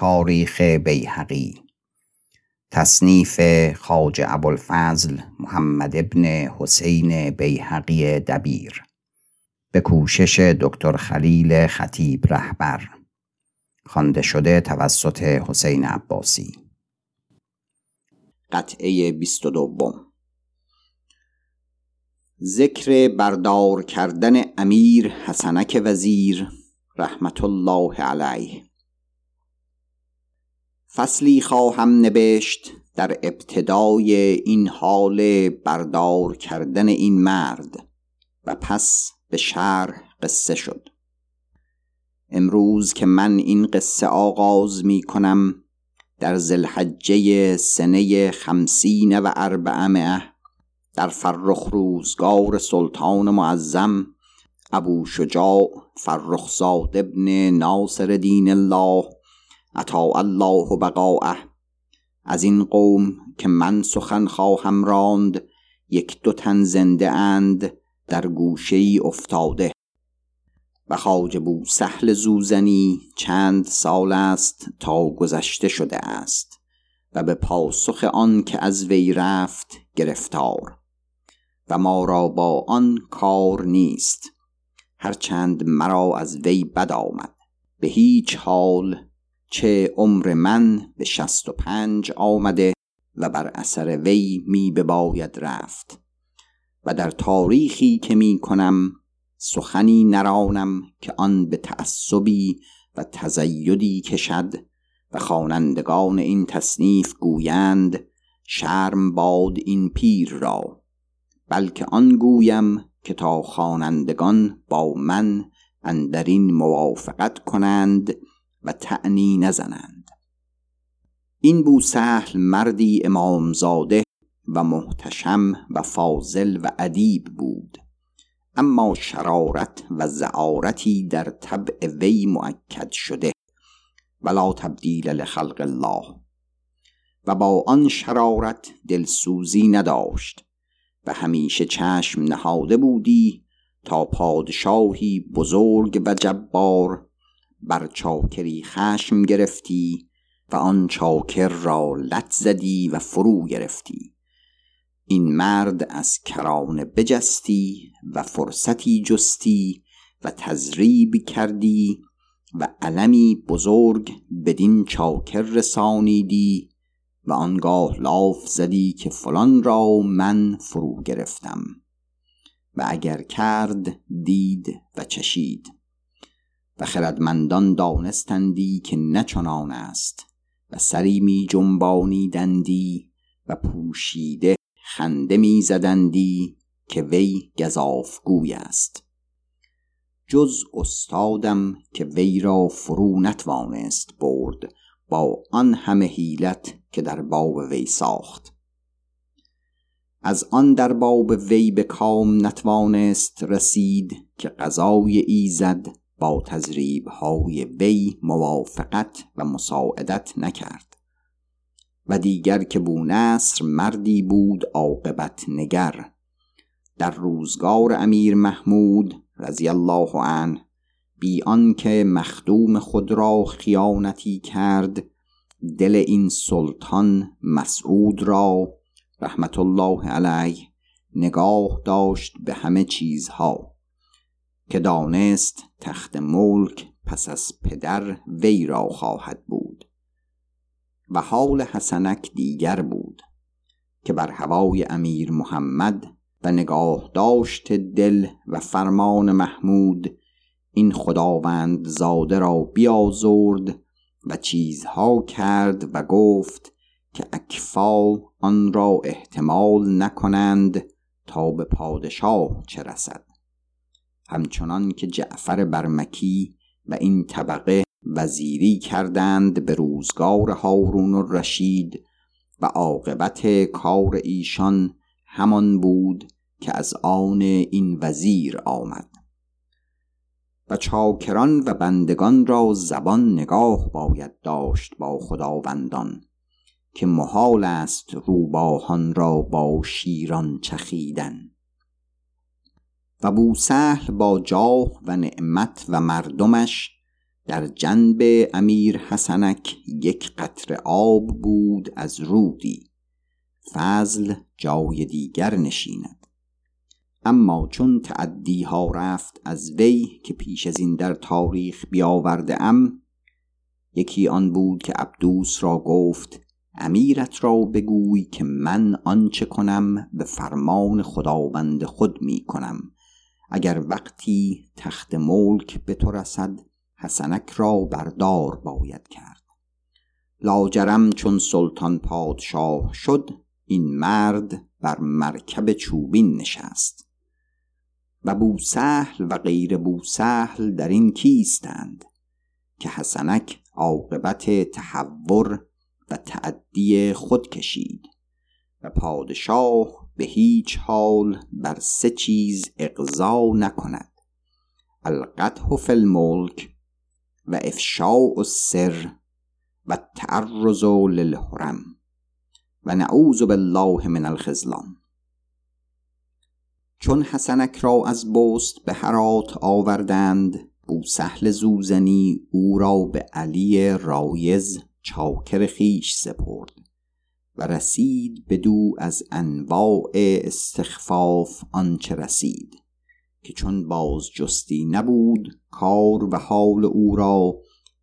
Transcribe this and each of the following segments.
تاریخ بیهقی. تصنیف خاج ابوالفضل محمد ابن حسین بیهقی دبیر. به کوشش دکتر خلیل خطیب رهبر. خوانده شده توسط حسین عباسی. قطعه بیست و دوم. ذکر بردار کردن امیر حسنک وزیر رحمت الله علیه. فصلی خواهم نبشت در ابتدای این حال بردار کردن این مرد و پس به شرح قصه شد. امروز که من این قصه آغاز می کنم در زلحجه سنه خمسین و اربعمه در فرخ روزگار سلطان معظم ابو شجاع فرخزاد ابن ناصر دین الله عطا الله بقاعه از این قوم که من سخن خواهم راند یک دو تن زنده اند در گوشه ای افتاده. و خواجه بو سهل زوزنی چند سال است تا گذشته شده است و به پاسخ آن که از وی رفت گرفتار. و ما را با آن کار نیست. هرچند مرا از وی بد آمد. به هیچ حال چه عمر من به شست و پنج آمده و بر اثر وی می بباید رفت. و در تاریخی که می کنم سخنی نرانم که آن به تعصبی و تزیدی کشد و خوانندگان این تصنیف گویند شرم باد این پیر را بلکه آن گویم که تا خوانندگان با من اندرین موافقت کنند و تعنی نزنند. این بوسهل مردی امامزاده و محتشم و فاضل و ادیب بود. اما شرارت و زعارتی در طبع وی مؤکد شده ولا تبدیل لخلق الله. و با آن شرارت دلسوزی نداشت و همیشه چشم نهاده بودی تا پادشاهی بزرگ و جبار بر چاکری خشم گرفتی و آن چاکر را لط زدی و فرو گرفتی. این مرد از کرانه بجستی و فرصتی جستی و تزریب کردی و علمی بزرگ بدین چاکر رسانیدی و آنگاه لاف زدی که فلان را من فرو گرفتم. و اگر کرد دید و چشید. و خردمندان دانستندی که نچنان است و سری می جنبانیدندی و پوشیده خنده می زدندی که وی گذافگوی است. جز استادم که وی را فرو نتوانست برد با آن همه حیلت که در باب وی ساخت. از آن در باب وی به کام نتوانست رسید که قضای ایزد با تزریب های وی موافقت و مساعدت نکرد. و دیگر که بونصر مردی بود عاقبت نگر. در روزگار امیر محمود رضی الله عنه بی آنکه مخدوم خود را خیانتی کرد دل این سلطان مسعود را رحمت الله علیه نگاه داشت به همه چیزها. که دانست تخت ملک پس از پدر وی را خواهد بود و حال حسنک دیگر بود که بر هوای امیر محمد و نگاه داشت دل و فرمان محمود این خداوند زاده را بیازرد و چیزها کرد و گفت که اکفا آن را احتمال نکنند تا به پادشاه چه رسد. همچنان که جعفر برمکی و این طبقه وزیری کردند به روزگار هارون الرشید و عاقبت کار ایشان همان بود که از آن این وزیر آمد. و چاکران و بندگان را زبان نگاه باید داشت با خداوندان که محال است روباهان را با شیران چخیدن. و بوسهل با جاه و نعمت و مردمش در جنب امیر حسنک یک قطر آب بود از رودی. فضل جای دیگر نشیند. اما چون تعدی ها رفت از وی که پیش از این در تاریخ بیاورده ام یکی آن بود که عبدوس را گفت امیرت را بگوی که من آنچه کنم به فرمان خداوند خود می کنم. اگر وقتی تخت ملک به تو رسد حسنک را بردار باید کرد. لاجرم چون سلطان پادشاه شد این مرد بر مرکب چوبین نشست. و بوسهل و غیر بوسهل در این کیستند که حسنک عاقبت تحور و تعدی خود کشید و پادشاه به هیچ حال بر سه چیز اقضا نکند القدح فی الملک و افشاء السر و تعرض للحرم و نعوذ بالله من الخزلان چون حسنک را از بست به هرات آوردند بوسهل زوزنی او را به علی رایز چاکر خیش سپرد. و رسید بدو از انواع استخفاف آنچه رسید که چون باز جستی نبود کار و حال او را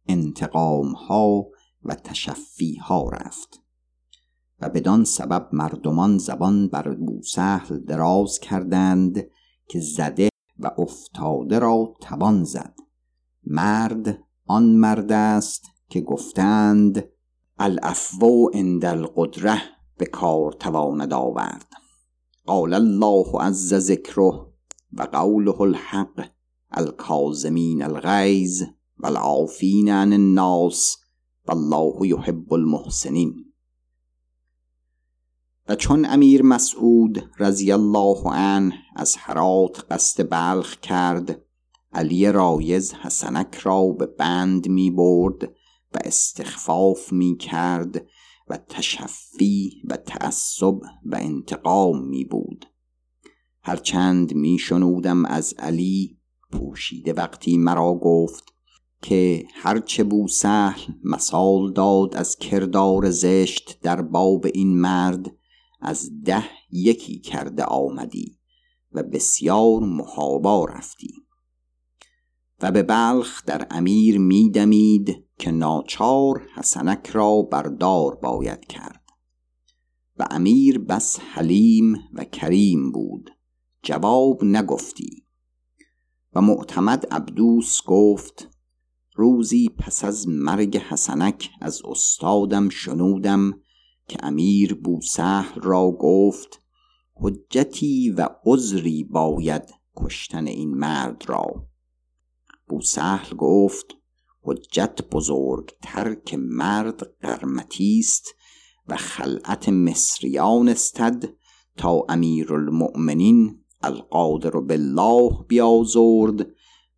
انتقام ها و تشفی ها رفت. و بدان سبب مردمان زبان بر بوسهل دراز کردند که زده و افتاده را توان زد. مرد آن مرد است که گفتند الافو عند القدره به کار تواند آورد. قال الله عز ذکره و قوله الحق الکاظمین الغیظ والعافین عن الناس والله یحب المحسنین. و چون امیر مسعود رضی الله عنه از حرات قصد بلخ کرد علی رایز حسنک را به بند می برد و استخفاف می کرد و تشفی و تعصب و انتقام می بود هرچند می شنودم از علی پوشیده وقتی مرا گفت که هرچه بو سهل مثال داد از کردار زشت در باب این مرد از ده یکی کرده آمدی و بسیار محابا رفتی. و به بلخ در امیر میدمید که ناچار حسنک را بردار باید کرد. و امیر بس حلیم و کریم بود. جواب نگفتی. و معتمد عبدوس گفت روزی پس از مرگ حسنک از استادم شنودم که امیر بوسهل را گفت حجتی و عذری باید کشتن این مرد را. بوسهل گفت حجت بزرگتر که مرد قرمتی است و خلعت مصریان استد تا امیر المؤمنین القادر بالله بیازرد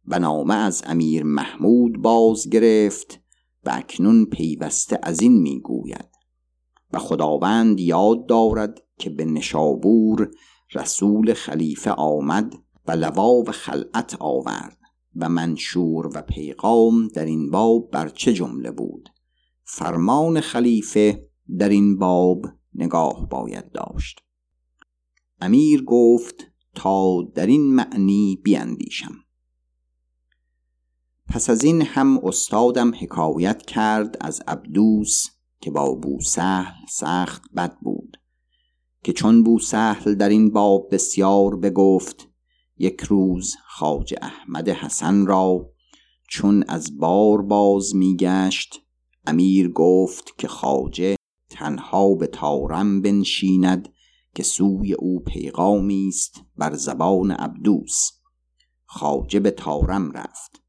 و نامه از امیر محمود باز گرفت و اکنون پیوسته از این می‌گوید. و خداوند یاد دارد که به نشابور رسول خلیفه آمد و لوا و خلعت آورد. و منشور و پیغام در این باب بر چه جمله بود؟ فرمان خلیفه در این باب نگاه باید داشت. امیر گفت تا در این معنی بیاندیشم پس از این هم استادم حکایت کرد از عبدوس که با بوسهل سخت بد بود که چون بوسهل در این باب بسیار بگفت یک روز خاج احمد حسن را چون از بار باز میگشت امیر گفت که خاجه تنها به تارم بنشیند که سوی او پیغامی است بر زبان عبدوس. خاجه به تارم رفت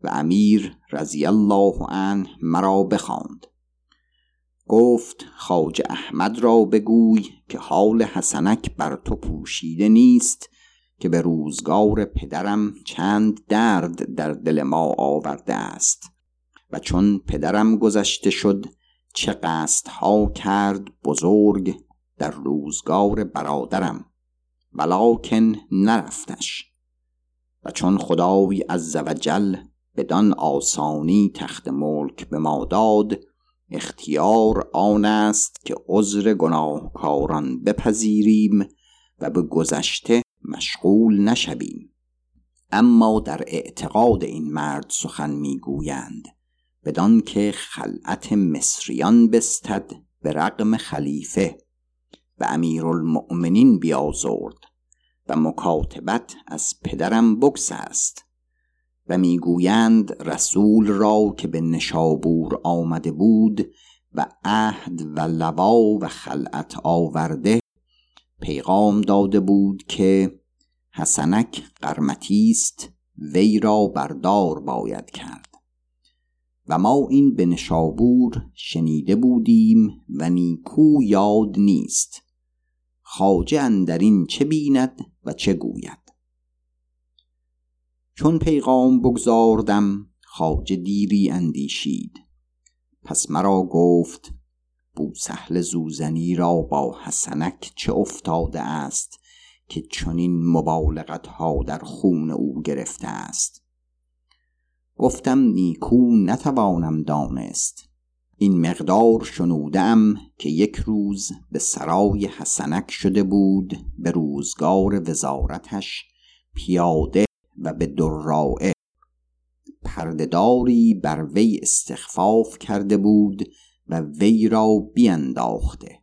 و امیر رضی الله عنه مرا بخواند. گفت خاج احمد را بگوی که حال حسنک بر تو پوشیده نیست که به روزگار پدرم چند درد در دل ما آورده است و چون پدرم گذشته شد چه ها کرد بزرگ در روزگار برادرم ولیکن نرفتش و چون خدای عز وجل بدان آسانی تخت ملک به ما داد اختیار آن است که عذر گناهکاران بپذیریم و به گذشته مشغول نشویم. اما در اعتقاد این مرد سخن می‌گویند. بدان که خلعت مصریان بستد به رقم خلیفه و امیرالمؤمنین بیازرد و مکاتبت از پدرم بکس است و می‌گویند رسول را که به نشابور آمده بود و عهد و لوا و خلعت آورده پیغام داده بود که حسنک قرمتی است وی را بردار باید کرد. و ما این به نشابور شنیده بودیم و نیکو یاد نیست. خاجه اندرین چه بیند و چه گوید؟ چون پیغام بگذاردم خاجه دیری اندیشید. پس مرا گفت بوسهل زوزنی را با حسنک چه افتاده است؟ که چنین مبالغت ها در خون او گرفته است. گفتم نیکو نتوانم دانست. این مقدار شنودم که یک روز به سرای حسنک شده بود به روزگار وزارتش پیاده و به درائه. پردهداری بر وی استخفاف کرده بود و وی را بینداخته.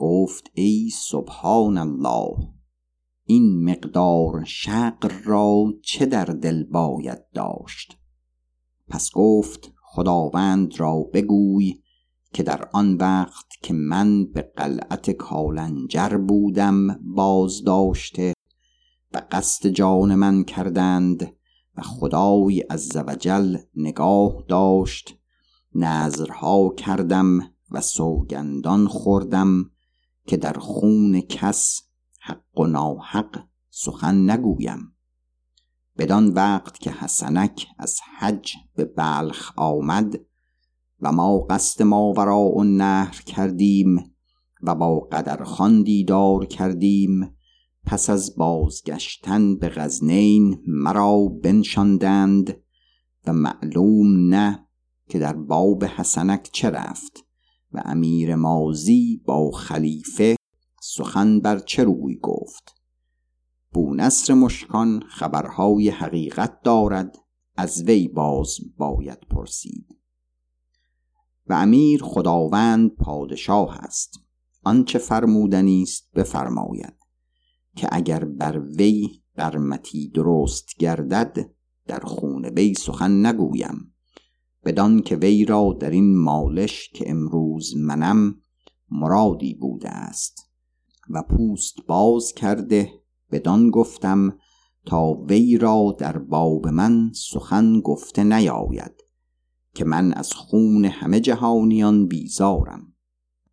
گفت ای سبحان الله این مقدار شقر را چه در دل باید داشت؟ پس گفت خداوند را بگوی که در آن وقت که من به قلعت کالنجر بودم باز داشته و قصد جان من کردند و خدای عزوجل نگاه داشت نظرها کردم و سوگندان خوردم که در خون کس حق و ناحق سخن نگویم. بدان وقت که حسنک از حج به بلخ آمد و ما قصد ما و نهر کردیم و با قدرخان دیدار کردیم پس از بازگشتن به غزنین مرا بنشاندند و معلوم نه که در باب حسنک چه رفت. و امیر مازی با خلیفه سخن بر چه روی گفت؟ بونصر مشکان خبرهای حقیقت دارد از وی باز باید پرسید. و امیر خداوند پادشاه است آنچه فرمودنی است بفرماید که اگر بر وی قرمتی درست گردد در خون وی سخن نگویم. بدان که وی را در این مالش که امروز منم مرادی بوده است. و پوست باز کرده بدان گفتم تا وی را در باب من سخن گفته نیاید که من از خون همه جهانیان بیزارم.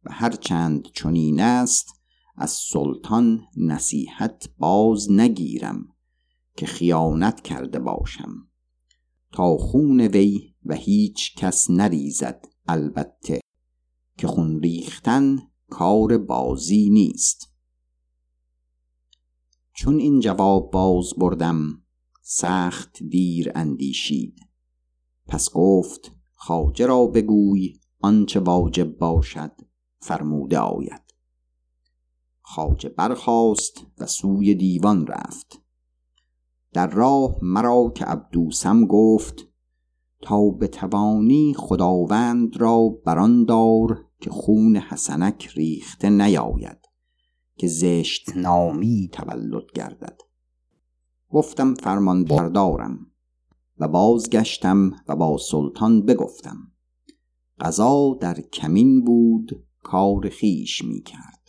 و هرچند چنین است از سلطان نصیحت باز نگیرم که خیانت کرده باشم. تا خون وی و هیچ کس نریزد البته که خون ریختن کار بازی نیست. چون این جواب باز بردم سخت دیر اندیشید. پس گفت خاجه را بگوی آنچه واجب باشد فرموده آید. خاجه برخاست و سوی دیوان رفت. در راه مرا که عبدوسم گفت تا به توانی خداوند را بران دار که خون حسنک ریخته نیاید که زشت نامی تولد گردد. گفتم فرمان بردارم و بازگشتم و با سلطان بگفتم. قضا در کمین بود کار خیش می کرد.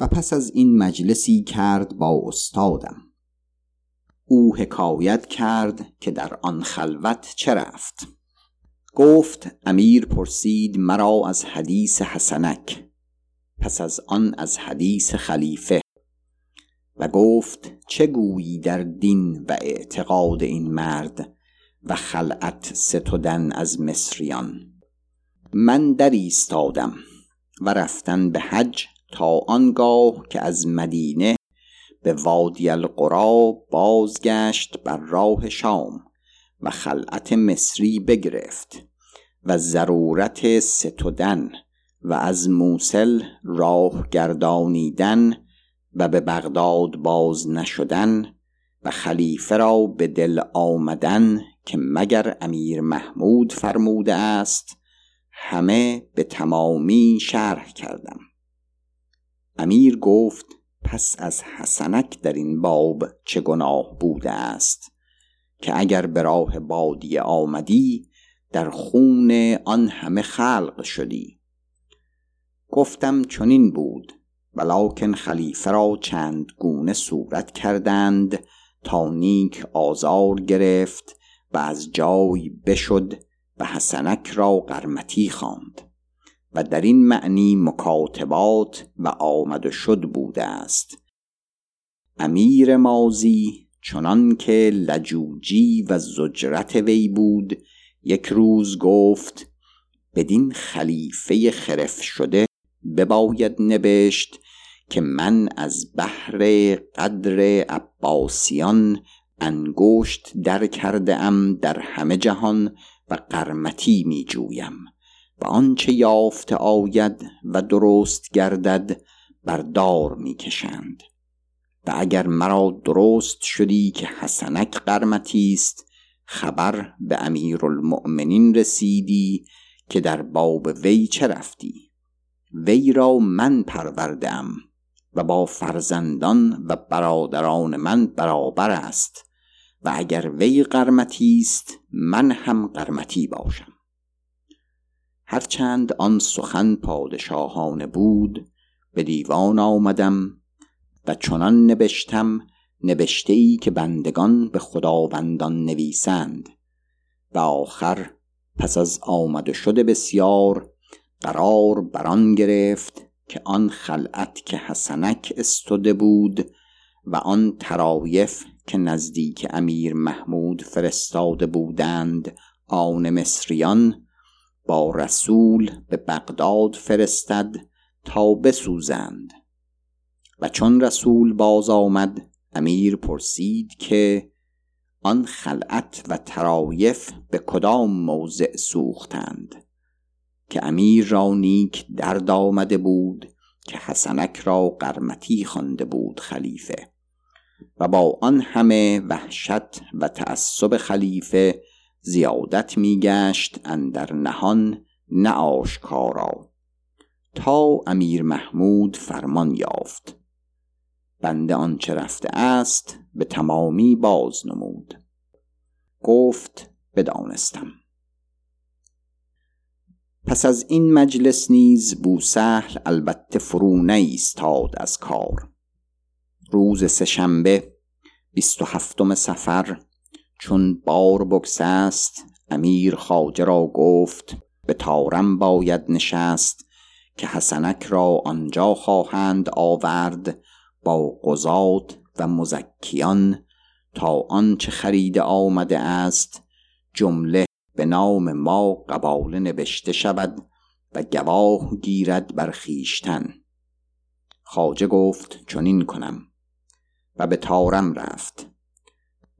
و پس از این مجلسی کرد با استادم. او حکایت کرد که در آن خلوت چه رفت. گفت امیر پرسید مرا از حدیث حسنک پس از آن از حدیث خلیفه. و گفت چه گویی در دین و اعتقاد این مرد و خلعت ستودن از مصریان؟ من در ایستادم و رفتن به حج تا آنگاه که از مدینه به وادی القرا بازگشت بر راه شام و خلعت مصری بگرفت و ضرورت ستودن و از موسل راه گردانیدن و به بغداد باز نشدن و خلیفه را به دل آمدن که مگر امیر محمود فرموده است همه به تمامی شرح کردم. امیر گفت پس از حسنک در این باب چه گناه بوده است که اگر به راه بادی آمدی در خون آن همه خلق شدی. گفتم چنین بود ولکن خلیفه را چند گونه صورت کردند تا نیک آزار گرفت و از جای بشد و حسنک را قرمتی خواند. و در این معنی مکاتبات و آمد و شد بوده است. امیر مازی چنان که لجوجی و زجرت وی بود یک روز گفت بدین خلیفه خرف شده بباید نبشت که من از بحر قدر عباسیان انگشت در کرده ام در همه جهان و قرمتی می جویم و آنچه یافته آید و درست گردد بردار می کشند. و اگر مرا درست شدی که حسنک قرمتی است خبر به امیرالمؤمنین رسیدی که در باب وی چه رفتی؟ وی را من پروردم و با فرزندان و برادران من برابر است و اگر وی قرمتی است من هم قرمتی باشم. هرچند آن سخن پادشاهانه بود به دیوان آمدم و چنان نبشتم نبشته ای که بندگان به خداوندان نویسند. و آخر پس از آمده شده بسیار قرار بران گرفت که آن خلعت که حسنک استده بود و آن طرایف که نزدیک امیر محمود فرستاده بودند آن مصریان با رسول به بغداد فرستد تا بسوزند. و چون رسول باز آمد امیر پرسید که آن خلعت و طرایف به کدام موضع سوختند؟ که امیر را نیک درد آمده بود که حسنک را قرمتی خوانده بود خلیفه. و با آن همه وحشت و تعصب خلیفه زیادت میگشت اندر نهان نه آشکارا. تا امیر محمود فرمان یافت. بنده آنچه رفته است به تمامی باز نمود. گفت بدانستم. پس از این مجلس نیز بوسهل البته فرو نایستاد از کار. روز سهشنبه بیست و هفتم سفر چون بار بگسست امیر خواجه را گفت به تارم باید نشست که حسنک را آنجا خواهند آورد با قضات و مزکیان تا آنچه خریده آمده است جمله به نام ما قباله نوشته شود و گواه گیرد بر خویشتن. خواجه گفت چنین کنم. و به تارم رفت.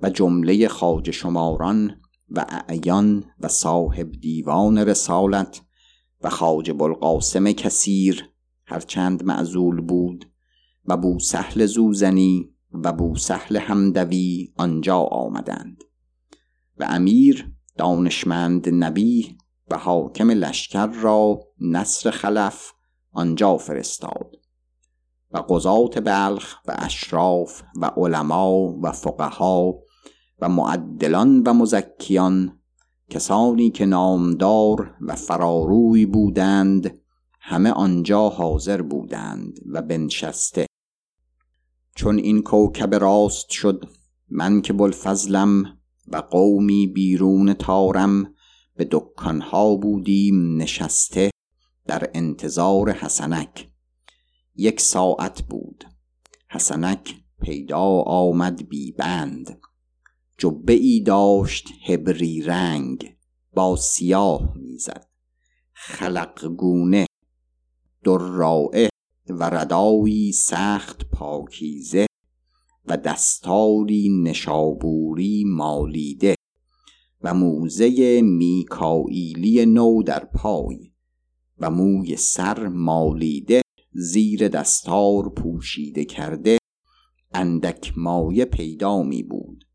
و جمله خواجه شماران و اعیان و صاحب دیوان رسالت و خواجه بلقاسم کثیر هرچند معزول بود و بوسهل زوزنی و بوسهل همدوی آنجا آمدند. و امیر دانشمند نبی و حاکم لشکر را نصر خلف آنجا فرستاد. و قضات بلخ و اشراف و علما و فقها و معدلان و مزکیان کسانی که نامدار و فراروی بودند همه آنجا حاضر بودند و بنشسته. چون این کوکب راست شد من که بلفضلم و قومی بیرون تارم به دکانها بودیم نشسته در انتظار حسنک. یک ساعت بود. حسنک پیدا آمد بی بند. جبه ای داشت هبری رنگ با سیاه می‌زد. خلقگونه درائه و ردایی سخت پاکیزه و دستاری نشابوری مالیده و موزه میکائیلی نو در پای و موی سر مالیده زیر دستار پوشیده کرده اندک مایه پیدا می بود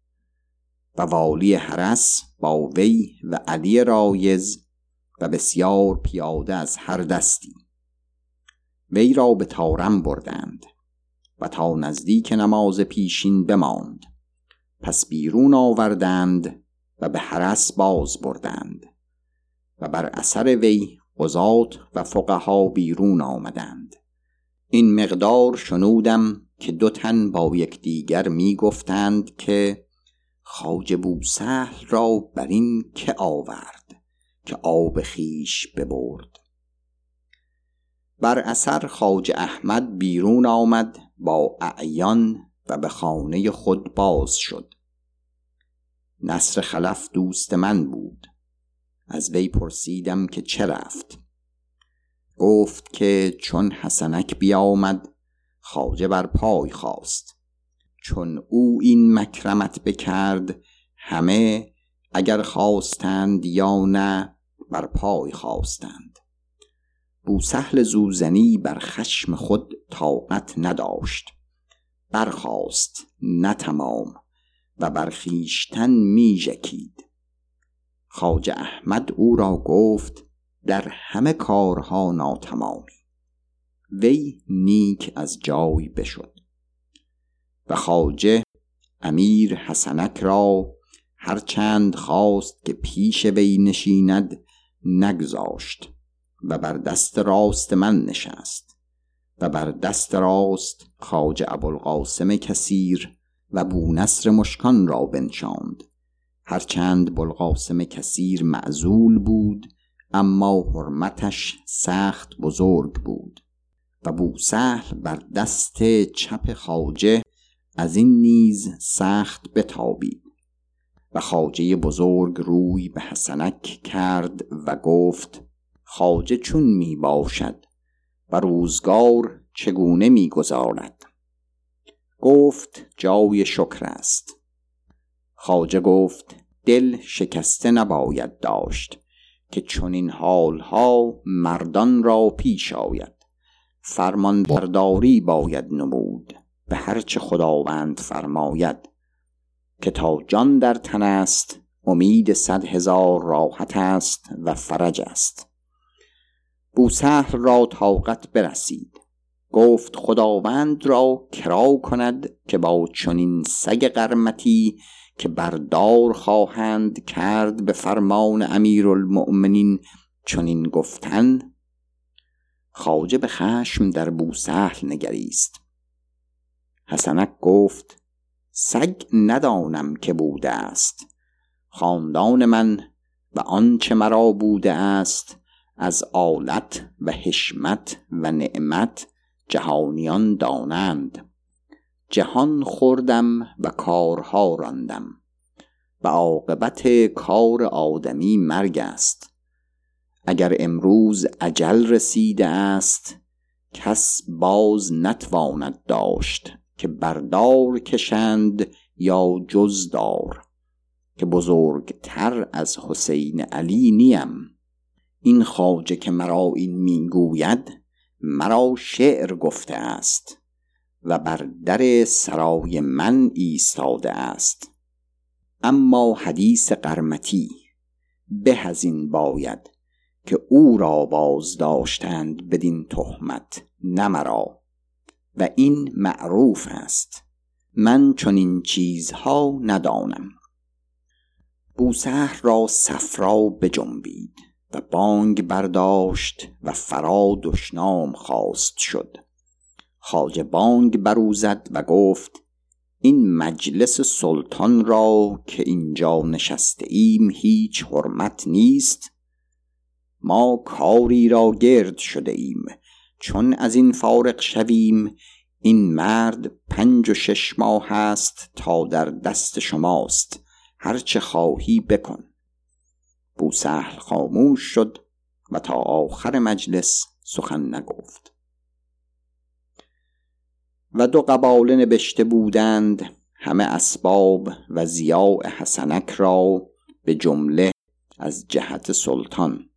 و والی حرس با وی و علی رایز و بسیار پیاده از هر دستی. وی را به تارم بردند و تا نزدیک نماز پیشین بماند. پس بیرون آوردند و به حرس باز بردند و بر اثر وی قضات و فقها بیرون آمدند. این مقدار شنودم که دو تن با یکدیگر می گفتند که خواجه بوسهل را بر این که آورد که آب خیش ببرد. بر اثر خواجه احمد بیرون آمد با اعیان و به خانه خود باز شد. نصر خلف دوست من بود. از وی پرسیدم که چه رفت. گفت که چون حسنک بیامد خواجه بر پای خواست چون او این مکرمت بکرد همه اگر خواستند یا نه بر پای خواستند. بوسهل زوزنی بر خشم خود طاقت نداشت. برخواست نه تمام و بر خویشتن می ژکید. خواجه احمد او را گفت در همه کارها ناتمامی. وی نیک از جای بشد. و خواجه امیر حسنک را هرچند خواست که پیش وی نشیند نگذاشت و بر دست راست من نشست و بر دست راست خواجه ابوالقاسم کثیر و بونصر مشکان را بنشاند. هرچند بلقاسم کثیر معزول بود اما حرمتش سخت بزرگ بود و بوسهل بر دست چپ خواجه از این نیز سخت بتابید. و خواجه بزرگ روی به حسنک کرد و گفت خواجه چون می باشد و روزگار چگونه می گذارد؟ گفت جای شکر است. خواجه گفت دل شکسته نباید داشت که چنین حالها مردان را پیش آید. فرمان برداری باید نمود. به هرچه خداوند فرماید که تا جان در تن است امید صد هزار راحت است و فرج است. بوسهل را طاقت برسید. گفت خداوند را کرا کند که با چنین سگ قرمتی که بردار خواهند کرد به فرمان امیرالمؤمنین چنین گفتن. خواجه به خشم در بوسهل نگریست. حسنک گفت سگ ندانم که بوده است. خاندان من و آنچه مرا بوده است از آلت و حشمت و نعمت جهانیان دانند. جهان خوردم و کارها راندم. و عاقبت کار آدمی مرگ است. اگر امروز عجل رسیده است کس باز نتواند داشت. که بردار کشند یا جزدار که بزرگتر از حسین علی نیم. این خواجه که مرا این می‌گوید مرا شعر گفته است و بر در سرای من ایستاده است. اما حدیث قرمتی به از این باید که او را باز داشتند بدین تهمت نه مرا. و این معروف است. من چون این چیزها ندانم. بوسهر را صفرا بجنبید و بانگ برداشت و فرا دشنام خواست شد. خواجه بانگ بروزد و گفت این مجلس سلطان را که اینجا نشسته ایم هیچ حرمت نیست. ما کاری را گرد شده ایم. چون از این فارق شویم این مرد پنج و شش ماه است تا در دست شماست. هرچه خواهی بکن. بوسهل خاموش شد و تا آخر مجلس سخن نگفت. و دو قباله نبشته بودند همه اسباب و زیاء حسنک را به جمله از جهت سلطان.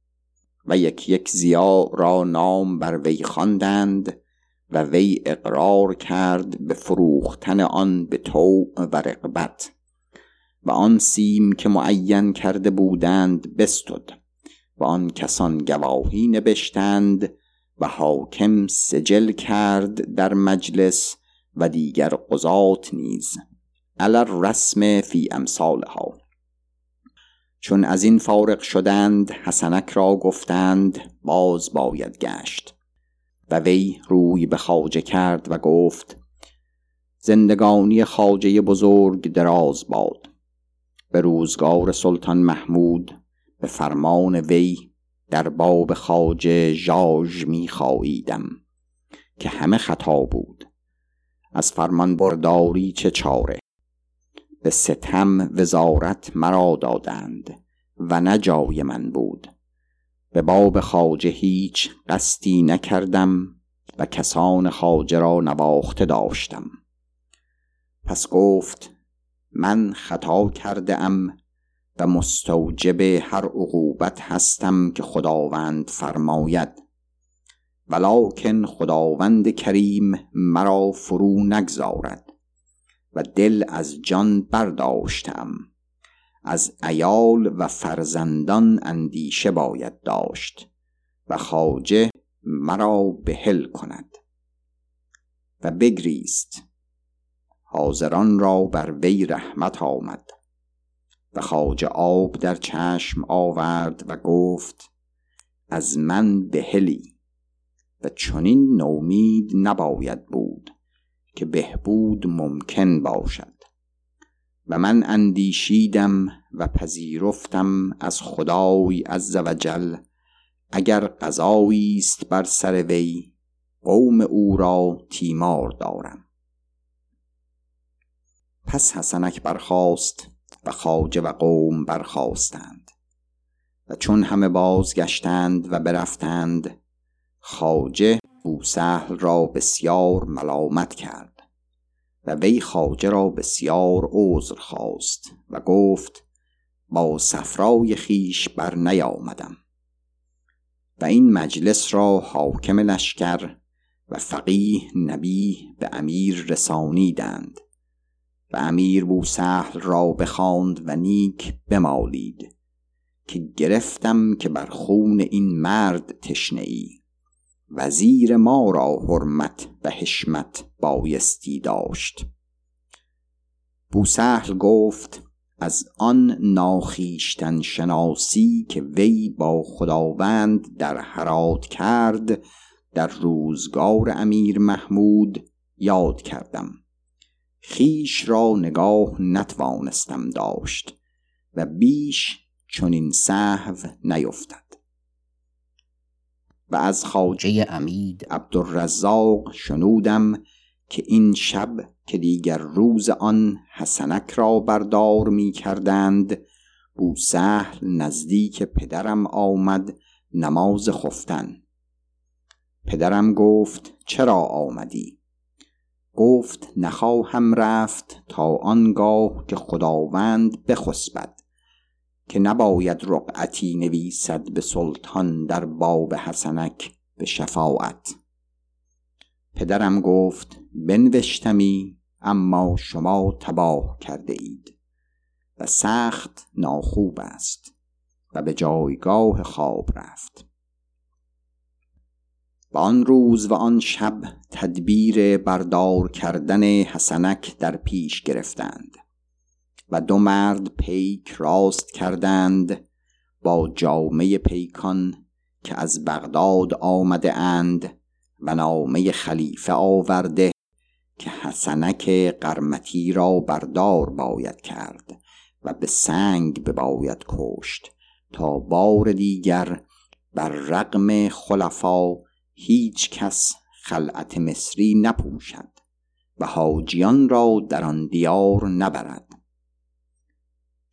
و یک یک زیا را نام بر وی خواندند و وی اقرار کرد به فروختن آن به تو و رقبت و آن سیم که معین کرده بودند بستد و آن کسان گواهی نبشتند و حاکم سجل کرد در مجلس و دیگر قضات نیز. علر رسم فی امثالها. چون از این فارغ شدند حسنک را گفتند باز باید گشت. و وی روی به خاجه کرد و گفت زندگانی خاجه بزرگ دراز باد. به روزگار سلطان محمود به فرمان وی در باب ژاژ می که همه خطا بود. از فرمان برداری چه چاره؟ به ستم وزارت مرا دادند و نه جای من بود. به باب خاجه هیچ قصدی نکردم و کسان خاجه را نواخته داشتم. پس گفت من خطا کرده ام و مستوجب هر عقوبت هستم که خداوند فرماید. ولکن خداوند کریم مرا فرو نگذارد. و دل از جان برداشتم. از ایال و فرزندان اندیشه باید داشت و خاجه مرا بهل کند و بگریست. حاضران را بر وی رحمت آمد و خاجه آب در چشم آورد و گفت از من بهلی و چنین نومید نباید بود. که بهبود ممکن باشد. و من اندیشیدم و پذیرفتم از خدای عز وجل اگر قضایی است بر سر وی قوم او را تیمار دارم. پس حسنک برخاست و خاجه و قوم برخواستند و چون همه بازگشتند و برفتند خاجه بوسهل را بسیار ملامت کرد و وی خاجه را بسیار عذر خواست و گفت با صفرای خیش بر نیامدم. و این مجلس را حاکم لشکر و فقیه نبی به امیر رسانیدند و امیر بوسهل را بخواند و نیک بمالید که گرفتم که بر خون این مرد تشنه ای وزیر ما را حرمت و حشمت بایستی داشت. بوسهل گفت از آن ناخیشتن شناسی که وی با خداوند در حرات کرد در روزگار امیر محمود یاد کردم. خیش را نگاه نتوانستم داشت و بیش چنین صحو نیفتد. و از خاجه امید عبدالرزاق شنودم که این شب که دیگر روز آن حسنک را بردار می کردند بوسهل نزدیک پدرم آمد نماز خفتن. پدرم گفت چرا آمدی؟ گفت نخواهم رفت تا آنگاه که خداوند بخسبد. که نباید رقعتی نویسد به سلطان در باب حسنک به شفاعت. پدرم گفت بنوشتمی اما شما تباه کرده اید و سخت ناخوب است و به جایگاه خواب رفت. و آن روز و آن شب تدبیر بردار کردن حسنک در پیش گرفتند. و دو مرد پیک راست کردند با جامعه پیکان که از بغداد آمده اند و نامه خلیفه آورده که حسنک قرمتی را بردار باید کرد و به سنگ بباید کشت تا بار دیگر بر رقم خلفا هیچ کس خلعت مصری نپوشد و حاجیان را در آن دیار نبرد.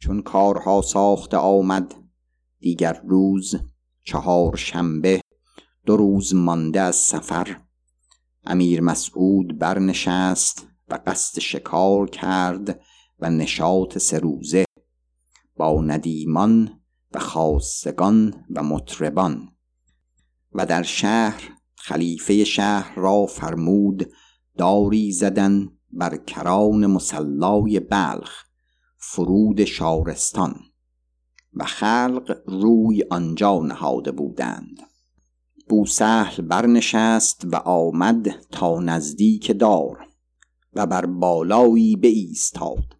چون کارها ساخته آمد. دیگر روز چهار شنبه دو روز مانده از سفر. امیر مسعود برنشست و قصد شکار کرد و نشاط سروزه با ندیمان و خاصگان و مطربان. و در شهر خلیفه شهر را فرمود داری زدن بر کران مسلای بلخ. فرود شارستان و خلق روی آنجا نهاده بودند. بوسهل برنشست و آمد تا نزدیک دار و بر بالایی ایستاد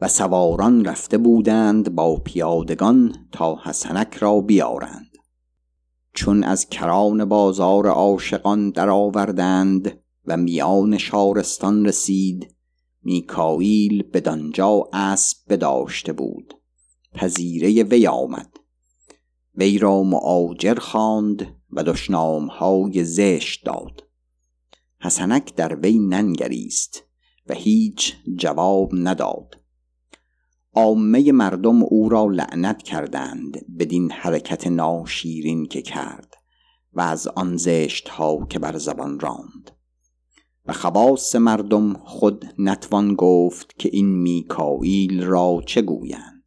و سواران رفته بودند با پیادگان تا حسنک را بیارند. چون از کران بازار عاشقان درآوردند و میان شارستان رسید میکائیل بدانجا اسب بداشته بود. پذیره وی آمد. وی را معاجر خواند و دشنامهای زشت داد. حسنک در وی ننگریست و هیچ جواب نداد. عامه مردم او را لعنت کردند بدین حرکت ناشیرین که کرد و از آن زشت ها که بر زبان راند. و خواص مردم خود نتوان گفت که این میکائیل را چه گویند.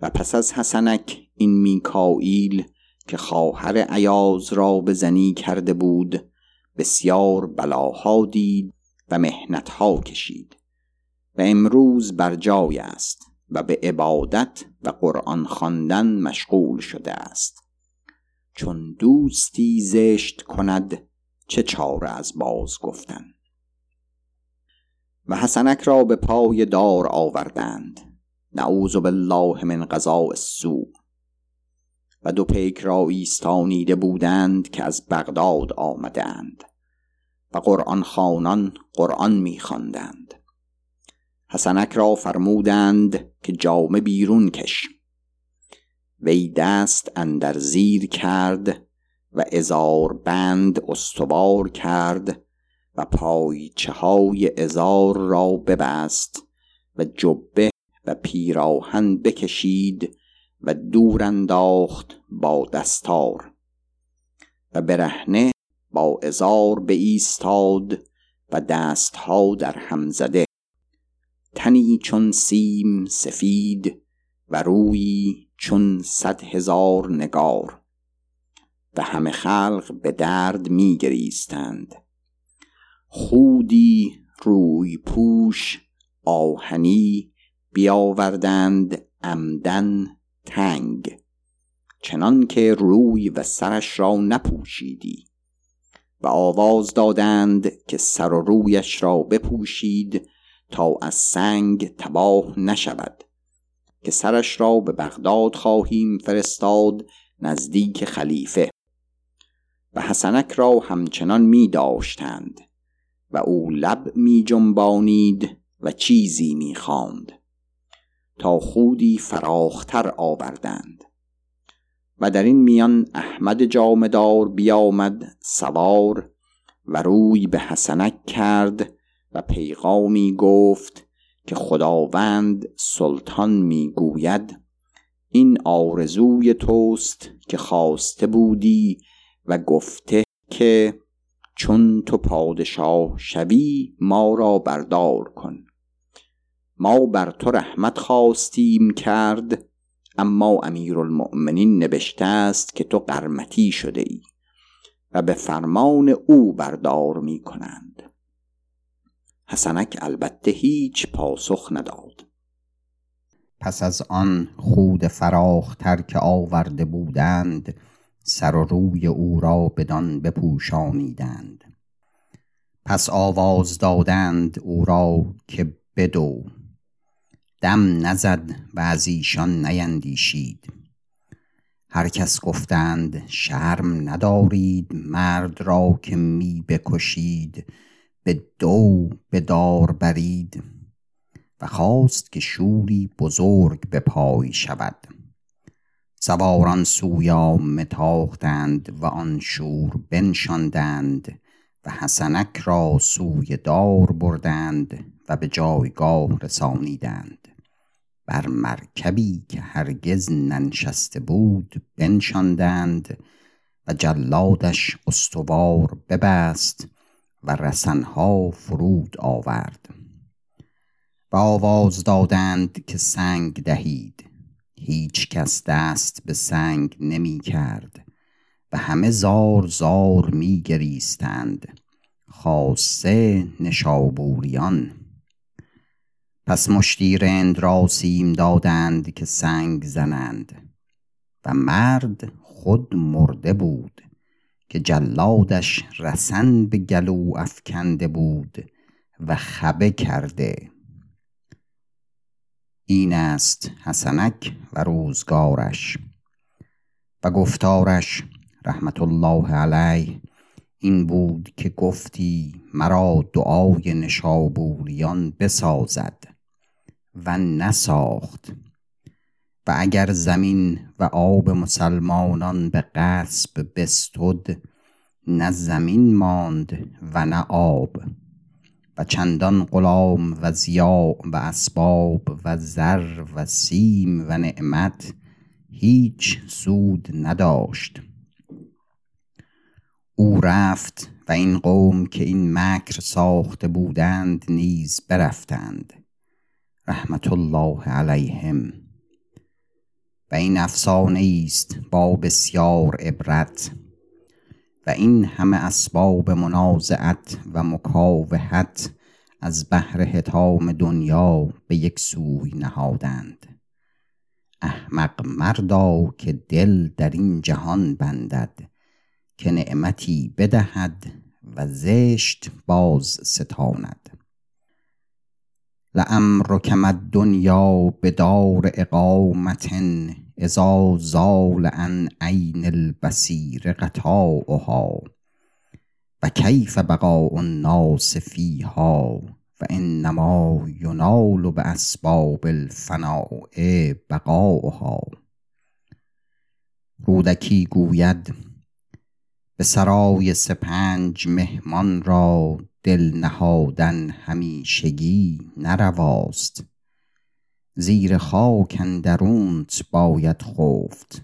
و پس از حسنک این میکائیل که خواهر عیاز را به زنی کرده بود بسیار بلاها دید و مهنتها کشید و امروز بر جای است و به عبادت و قرآن خواندن مشغول شده است. چون دوستی زشت کند چه چاره از باز گفتن. و حسنک را به پای دار آوردند. نعوذ بالله من قضاء السوء. و دو پیک را ایستانیده بودند که از بغداد آمدند. و قرآن خانان قرآن میخواندند حسنک را فرمودند که جامه بیرون کش. وی دست اندر زیر کرد و ازار بند استوار کرد و پایچه های ازار را ببست و جبه و پیراهن بکشید و دور انداخت با دستار و برهنه با ازار به ایستاد و دستها در هم زده تنی چون سیم سفید و روی چون صد هزار نگار. و همه خلق به درد می گریستند خودی روی پوش آهنی بیاوردند عمدن تنگ. چنان که روی و سرش را نپوشیدی و آواز دادند که سر و رویش را بپوشید تا از سنگ تباه نشود. که سرش را به بغداد خواهیم فرستاد نزدیک خلیفه. و حسنک را همچنان می داشتند و او لب می جنبانید و چیزی می خواند تا خودی فراختر آوردند و در این میان احمد جامدار بیامد سوار و روی به حسنک کرد و پیغامی گفت که خداوند سلطان می‌گوید این آرزوی توست که خواسته بودی و گفته که چون تو پادشاه شوی ما را بردار کن. ما بر تو رحمت خواستیم کرد اما امیرالمؤمنین نوشته است که تو قرمتی شده ای و به فرمان او بردار می کنند. حسنک البته هیچ پاسخ نداد. پس از آن خود فراختر که آورده بودند سر و روی او را بدان بپوشانیدند. پس آواز دادند او را که بدو. دم نزد و از ایشان نیندیشید. هر کس گفتند شرم ندارید مرد را که می بکشید به دو به دار برید. و خواست که شوری بزرگ به پای شود. سواران سویا متاختند و آن شور بنشاندند و حسنک را سوی دار بردند و به جایگاه رسانیدند. بر مرکبی که هرگز ننشسته بود بنشاندند و جلادش استوار ببست و رسنها فرود آورد و آواز دادند که سنگ دهید. هیچ کس دست به سنگ نمی کرد و همه زار زار می گریستند. خاصه نشابوریان. پس مشتی رند را سیم دادند که سنگ زنند و مرد خود مرده بود که جلادش رسن به گلو افکنده بود و خبه کرده. این است حسنک و روزگارش. و گفتارش رحمت الله علیه این بود که گفتی مرا دعای نشابوریان بسازد و نساخت. و اگر زمین و آب مسلمانان به قصب بستد نه زمین ماند و نه آب. چندان غلام و زیاع و اسباب و زر و سیم و نعمت هیچ سود نداشت. او رفت و این قوم که این مکر ساخته بودند نیز برفتند. رحمت الله علیهم. و این افسانه است با بسیار عبرت. و این همه اسباب منازعت و مکاوحت از بحر حتام دنیا به یک سوی نهادند. احمق مردا که دل در این جهان بندد که نعمتی بدهد و زشت باز ستاند. لعمرک الدنیا بدار اقامت اذا زال عن عین البصیر غطاؤها و کیف بقاء الناس فیها و انما ینال باسباب الفناء بقاؤها. رودکی گوید به سرای سپنج مهمان را دل نهادن همیشگی نه رواست زیر خاک اندرونت باید خفت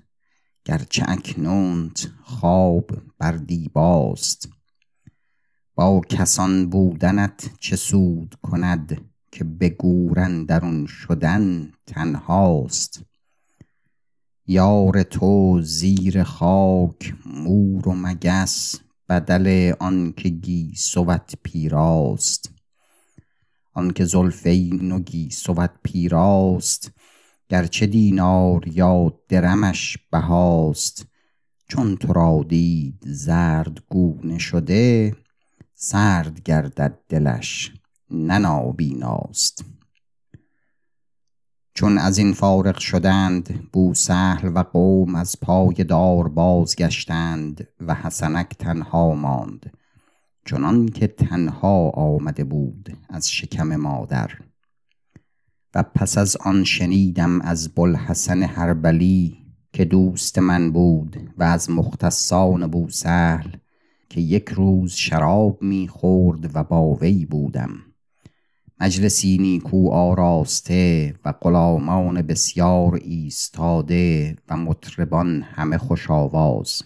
گرچه اکنونت خواب بر دیباست. با کسان بودنت چه سود کند که به گور اندرون شدن تنهاست؟ یار تو زیر خاک مور و مگس بدل آنکه گیسوت پیراست. آنکه زلفین و گیسوت پیراست گرچه دینار یا درمش بهاست. چون تو را دید زرد گونه شده سرد گردد دلش نه نابیناست. چون از این فارغ شدند بوسهل و قوم از پای دار بازگشتند و حسنک تنها ماند. چنان که تنها آمده بود از شکم مادر. و پس از آن شنیدم از بوالحسن هربلی که دوست من بود و از مختصان بوسهل که یک روز شراب می‌خورد و با وی بودم. مجلسی نیکو آراسته و غلامان بسیار ایستاده و مطربان همه خوش آواز.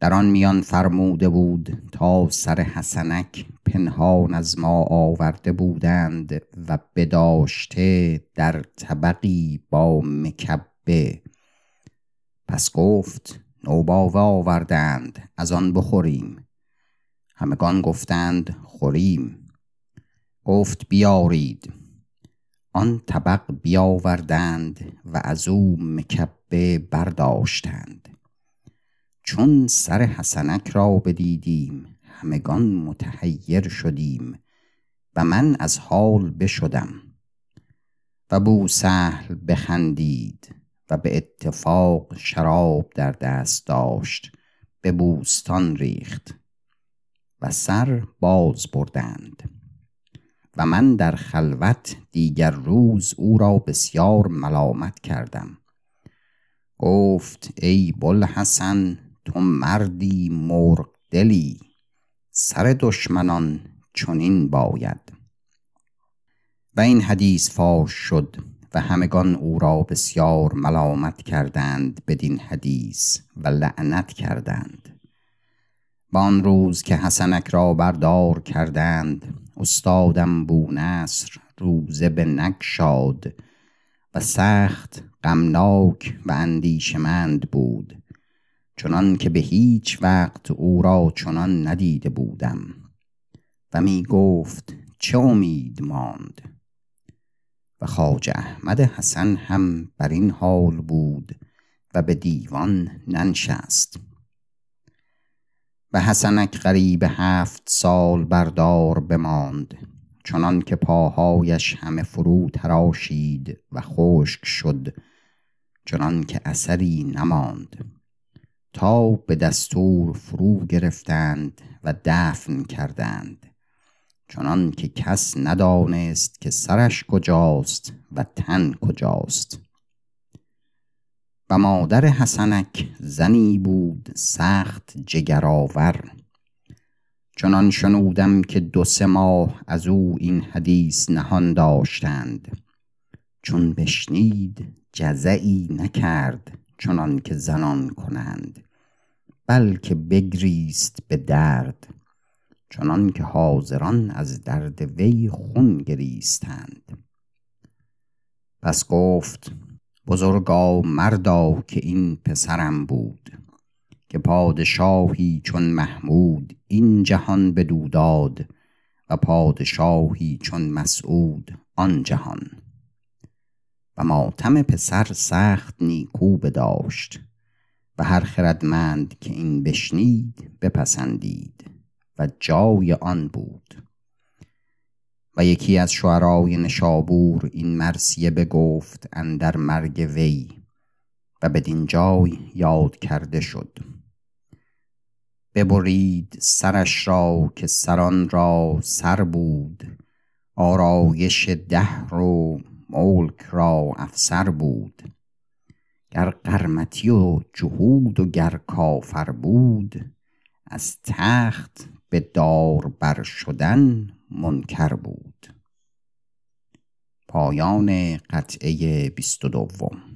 در آن میان فرموده بود تا سر حسنک پنهان از ما آورده بودند و بداشته در طبقی با مکبه. پس گفت نوباوه آوردند از آن بخوریم. همگان گفتند خوریم. گفت بیارید. آن طبق بیاوردند و از او مکبه برداشتند. چون سر حسنک را بدیدیم همگان متحیر شدیم و من از حال بشدم و بوسهل بخندید و به اتفاق شراب در دست داشت به بوستان ریخت و سر باز بردند و من در خلوت دیگر روز او را بسیار ملامت کردم. گفت ای بوالحسن تو مردی مرغ دلی سر دشمنان چنین باید. و این حدیث فاش شد و همگان او را بسیار ملامت کردند بدین حدیث و لعنت کردند. با آن روز که حسنک را بردار کردند استادم بونصر روزه به نگشاد و سخت غمناک و اندیشمند بود. چنان که به هیچ وقت او را چنان ندیده بودم. و می گفت چه امید ماند؟ و خواجه احمد حسن هم بر این حال بود و به دیوان ننشست. و حسنک قریب هفت سال بردار بماند چنان که پاهایش همه فرو تراشید و خشک شد چنان که اثری نماند. تا به دستور فرو گرفتند و دفن کردند. چنان که کس ندانست که سرش کجاست و تن کجاست. و مادر حسنک زنی بود سخت جگرآور. چنان شنودم که دو سه ماه از او این حدیث نهان داشتند. چون بشنید جزعی نکرد چنان که زنان کنند. بلکه بگریست به درد چنان که حاضران از درد وی خون گریستند. پس گفت بزرگا مردا که این پسرم بود که پادشاهی چون محمود این جهان بدو داد و پادشاهی چون مسعود آن جهان. و ماتم پسر سخت نیکو بداشت. و هر خردمند که این بشنید بپسندید و جای آن بود. و یکی از شعرای نشابور این مرسیه بگفت اندر مرگ وی و بدین جای یاد کرده شد. ببرید سرش را که سران را سر بود آرایش دهر و ملک را افسر بود. گر قرمتی و جهود و گر کافر بود از تخت به دار بر شدن منکر بود. پایان قطعه بیست و دوم.